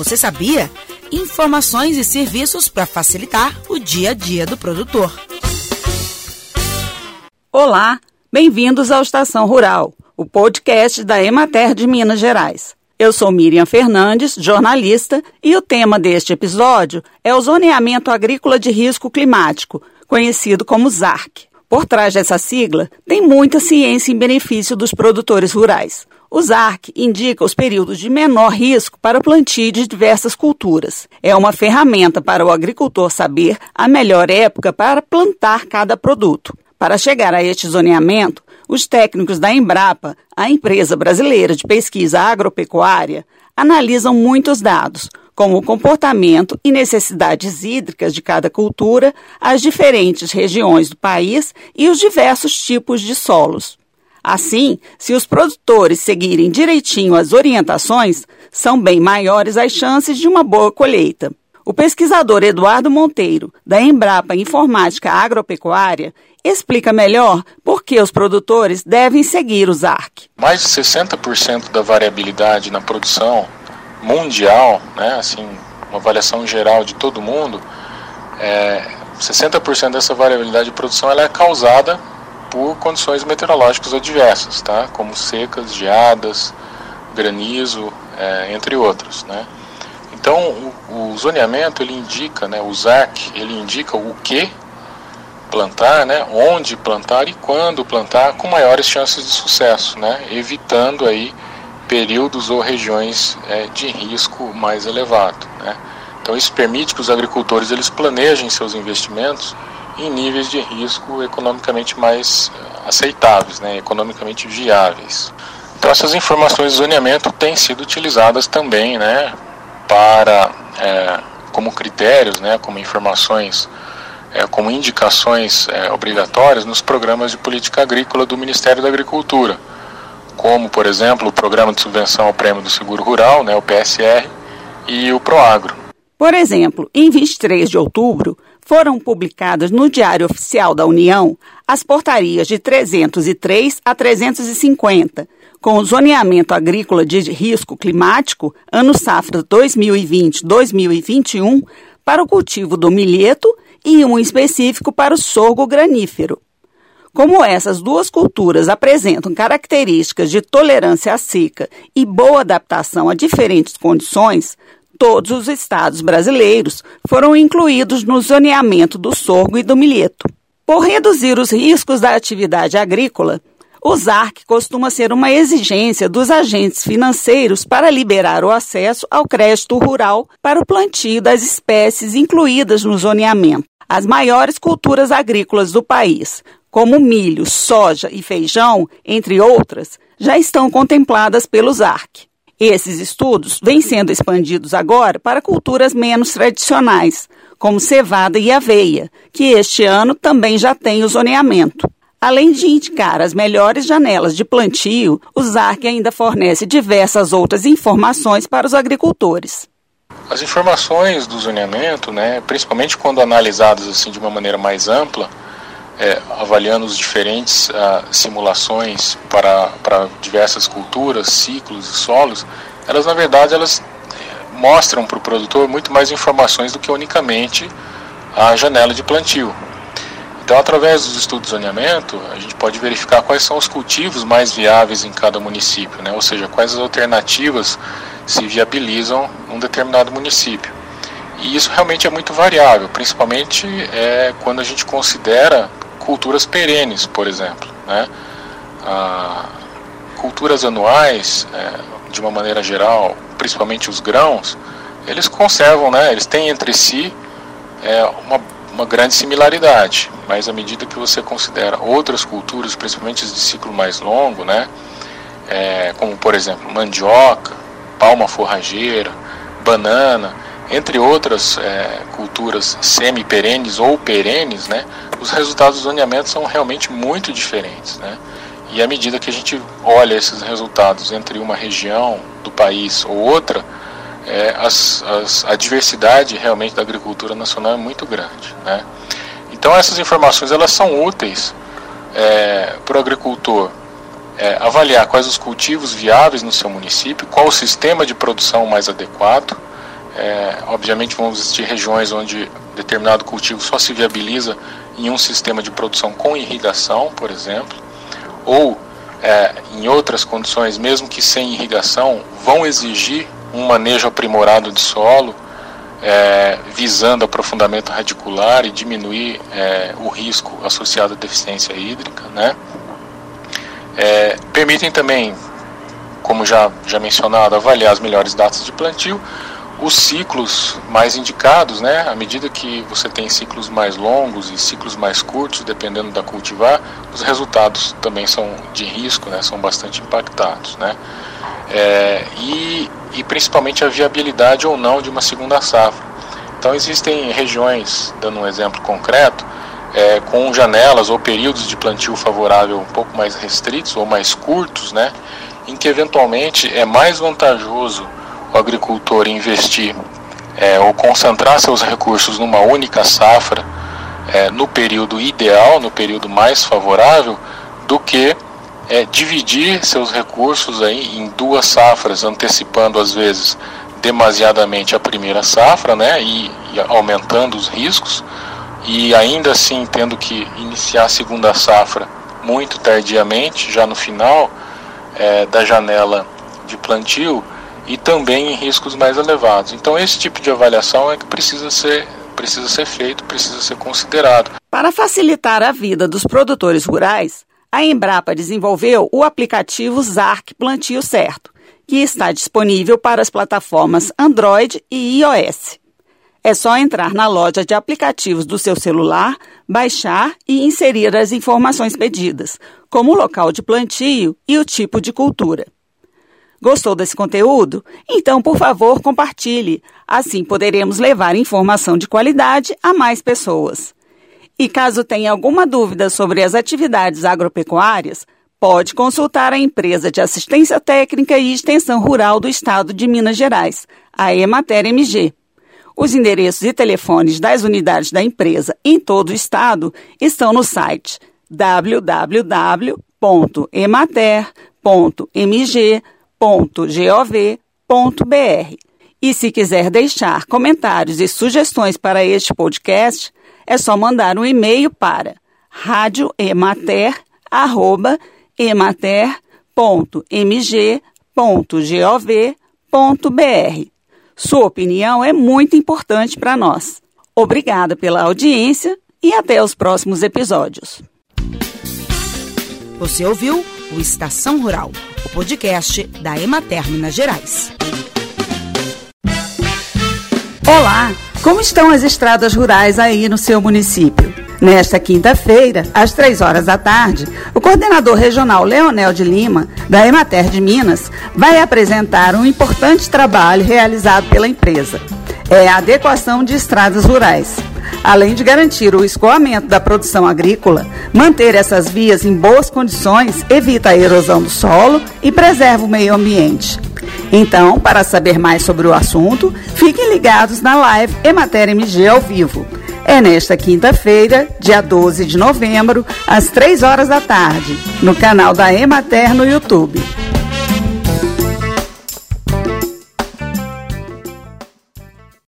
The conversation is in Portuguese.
Você sabia? Informações e serviços para facilitar o dia a dia do produtor. Olá, bem-vindos ao Estação Rural, o podcast da Emater de Minas Gerais. Eu sou Miriam Fernandes, jornalista, e o tema deste episódio é o zoneamento agrícola de risco climático, conhecido como ZARC. Por trás dessa sigla, tem muita ciência em benefício dos produtores rurais. O ZARC indica os períodos de menor risco para o plantio de diversas culturas. É uma ferramenta para o agricultor saber a melhor época para plantar cada produto. Para chegar a este zoneamento, os técnicos da Embrapa, a empresa brasileira de pesquisa agropecuária, analisam muitos dados, como o comportamento e necessidades hídricas de cada cultura, as diferentes regiões do país e os diversos tipos de solos. Assim, se os produtores seguirem direitinho as orientações, são bem maiores as chances de uma boa colheita. O pesquisador Eduardo Monteiro, da Embrapa Informática Agropecuária, explica melhor por que os produtores devem seguir o ZARC. Mais de 60% da variabilidade na produção mundial, né, assim, uma avaliação geral de todo mundo, é, 60% dessa variabilidade de produção ela é causada por condições meteorológicas adversas, tá? como secas, geadas, granizo, é, entre outros. Né? Então, o, o, zoneamento ele indica, né, o ZAC, ele indica o que plantar, né, onde plantar e quando plantar com maiores chances de sucesso, né, evitando aí períodos ou regiões é, de risco mais elevado. Né. Então, isso permite que os agricultores eles planejem seus investimentos em níveis de risco economicamente mais eh, aceitáveis, né, economicamente viáveis. Então essas informações de zoneamento têm sido utilizadas também, né, para é, como critérios, né, como informações, é, como indicações é, obrigatórias nos programas de política agrícola do Ministério da Agricultura, como por exemplo o Programa de Subvenção ao Prêmio do Seguro Rural, né, o PSR, e o Proagro. Por exemplo, em 23 de outubro, foram publicadas no Diário Oficial da União as portarias de 303 a 350, com o zoneamento agrícola de risco climático, ano safra 2020-2021, para o cultivo do milheto e um específico para o sorgo granífero. Como essas duas culturas apresentam características de tolerância à seca e boa adaptação a diferentes condições, todos os estados brasileiros foram incluídos no zoneamento do sorgo e do milheto. Por reduzir os riscos da atividade agrícola, o ZARC costuma ser uma exigência dos agentes financeiros para liberar o acesso ao crédito rural para o plantio das espécies incluídas no zoneamento. As maiores culturas agrícolas do país, como milho, soja e feijão, entre outras, já estão contempladas pelo ZARC. Esses estudos vêm sendo expandidos agora para culturas menos tradicionais, como cevada e aveia, que este ano também já tem o zoneamento. Além de indicar as melhores janelas de plantio, o ZARC ainda fornece diversas outras informações para os agricultores. As informações do zoneamento, né, principalmente quando analisadas assim de uma maneira mais ampla, é, avaliando os diferentes uh, simulações para, para diversas culturas, ciclos e solos, elas na verdade elas é, mostram para o produtor muito mais informações do que unicamente a janela de plantio. Então, através dos estudos de zoneamento, a gente pode verificar quais são os cultivos mais viáveis em cada município, né? ou seja, quais as alternativas se viabilizam num determinado município. E isso realmente é muito variável, principalmente é, quando a gente considera culturas perenes, por exemplo. Né? Ah, culturas anuais, é, de uma maneira geral, principalmente os grãos, eles conservam, né, eles têm entre si é, uma, uma grande similaridade, mas à medida que você considera outras culturas, principalmente as de ciclo mais longo, né, é, como por exemplo mandioca, palma forrageira, banana, entre outras é, culturas semi-perenes ou perenes, né, os resultados do zoneamento são realmente muito diferentes. Né? E à medida que a gente olha esses resultados entre uma região do país ou outra, é, as, as, a diversidade realmente da agricultura nacional é muito grande. Né? Então essas informações elas são úteis é, para o agricultor é, avaliar quais os cultivos viáveis no seu município, qual o sistema de produção mais adequado, É, obviamente vão existir regiões onde determinado cultivo só se viabiliza em um sistema de produção com irrigação, por exemplo, ou é, em outras condições, mesmo que sem irrigação, vão exigir um manejo aprimorado de solo, é, visando aprofundamento radicular e diminuir é, o risco associado à deficiência hídrica. Né? É, permitem também, como já, já mencionado, avaliar as melhores datas de plantio, os ciclos mais indicados, né? À medida que você tem ciclos mais longos e ciclos mais curtos, dependendo da cultivar, os resultados também são de risco, né? São bastante impactados, né? É, e, e principalmente a viabilidade ou não de uma segunda safra. Então existem regiões, dando um exemplo concreto, é, com janelas ou períodos de plantio favorável um pouco mais restritos ou mais curtos, né? Em que eventualmente é mais vantajoso o agricultor investir é, ou concentrar seus recursos numa única safra é, no período ideal, no período mais favorável, do que é, dividir seus recursos aí em duas safras, antecipando às vezes demasiadamente a primeira safra, né, e, e aumentando os riscos, e ainda assim tendo que iniciar a segunda safra muito tardiamente, já no final é, da janela de plantio, e também em riscos mais elevados. Então esse tipo de avaliação é que precisa ser precisa ser feito, precisa ser considerado. Para facilitar a vida dos produtores rurais, a Embrapa desenvolveu o aplicativo ZARC Plantio Certo, que está disponível para as plataformas Android e iOS. É só entrar na loja de aplicativos do seu celular, baixar e inserir as informações pedidas, como o local de plantio e o tipo de cultura. Gostou desse conteúdo? Então, por favor, compartilhe. Assim poderemos levar informação de qualidade a mais pessoas. E caso tenha alguma dúvida sobre as atividades agropecuárias, pode consultar a empresa de assistência técnica e extensão rural do estado de Minas Gerais, a Emater MG. Os endereços e telefones das unidades da empresa em todo o estado estão no site www.emater.mg.com www.gov.br. E se quiser deixar comentários e sugestões para este podcast, é só mandar um e-mail para radioemater@emater.mg.gov.br. Sua opinião é muito importante para nós. Obrigada pela audiência e até os próximos episódios. Você ouviu o Estação Rural o podcast da Emater Minas Gerais. Olá! Como estão as estradas rurais aí no seu município? Nesta quinta-feira, às três horas da tarde, o coordenador regional Leonel de Lima, da Emater de Minas, vai apresentar um importante trabalho realizado pela empresa. É a adequação de estradas rurais. Além de garantir o escoamento da produção agrícola, manter essas vias em boas condições evita a erosão do solo e preserva o meio ambiente. Então, para saber mais sobre o assunto, fiquem ligados na live Emater MG ao vivo. É nesta quinta-feira, dia 12 de novembro, às 3 horas da tarde, no canal da Emater no YouTube.